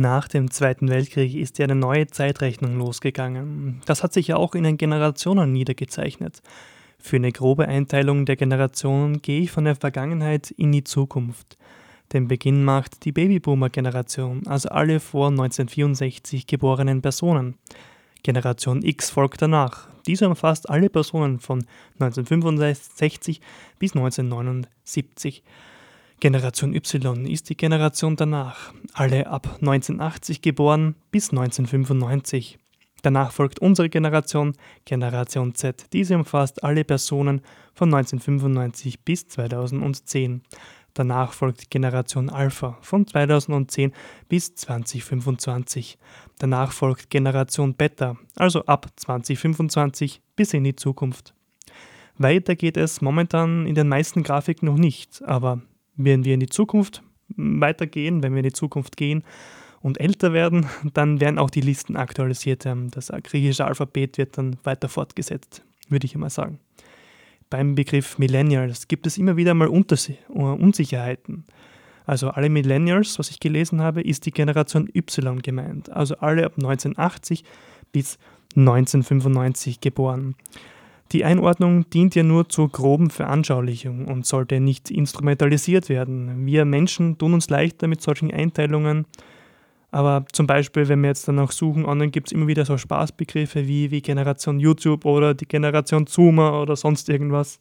Nach dem Zweiten Weltkrieg ist ja eine neue Zeitrechnung losgegangen. Das hat sich ja auch in den Generationen niedergezeichnet. Für eine grobe Einteilung der Generationen gehe ich von der Vergangenheit in die Zukunft. Den Beginn macht die Babyboomer-Generation, also alle vor 1964 geborenen Personen. Generation X folgt danach. Diese umfasst alle Personen von 1965 bis 1979. Generation Y ist die Generation danach, alle ab 1980 geboren bis 1995. Danach folgt unsere Generation, Generation Z. Diese umfasst alle Personen von 1995 bis 2010. Danach folgt Generation Alpha von 2010 bis 2025. Danach folgt Generation Beta, also ab 2025 bis in die Zukunft. Weiter geht es momentan in den meisten Grafiken noch nicht, aber wenn wir in die Zukunft weitergehen, wenn wir in die Zukunft gehen und älter werden, dann werden auch die Listen aktualisiert. Das griechische Alphabet wird dann weiter fortgesetzt, würde ich einmal sagen. Beim Begriff Millennials gibt es immer wieder mal Unsicherheiten. Also alle Millennials, was ich gelesen habe, ist die Generation Y gemeint. Also alle ab 1980 bis 1995 geboren. Die Einordnung dient ja nur zur groben Veranschaulichung und sollte nicht instrumentalisiert werden. Wir Menschen tun uns leichter mit solchen Einteilungen, aber zum Beispiel, wenn wir jetzt dann auch suchen, online gibt es immer wieder so Spaßbegriffe wie, wie Generation YouTube oder die Generation Zoomer oder sonst irgendwas.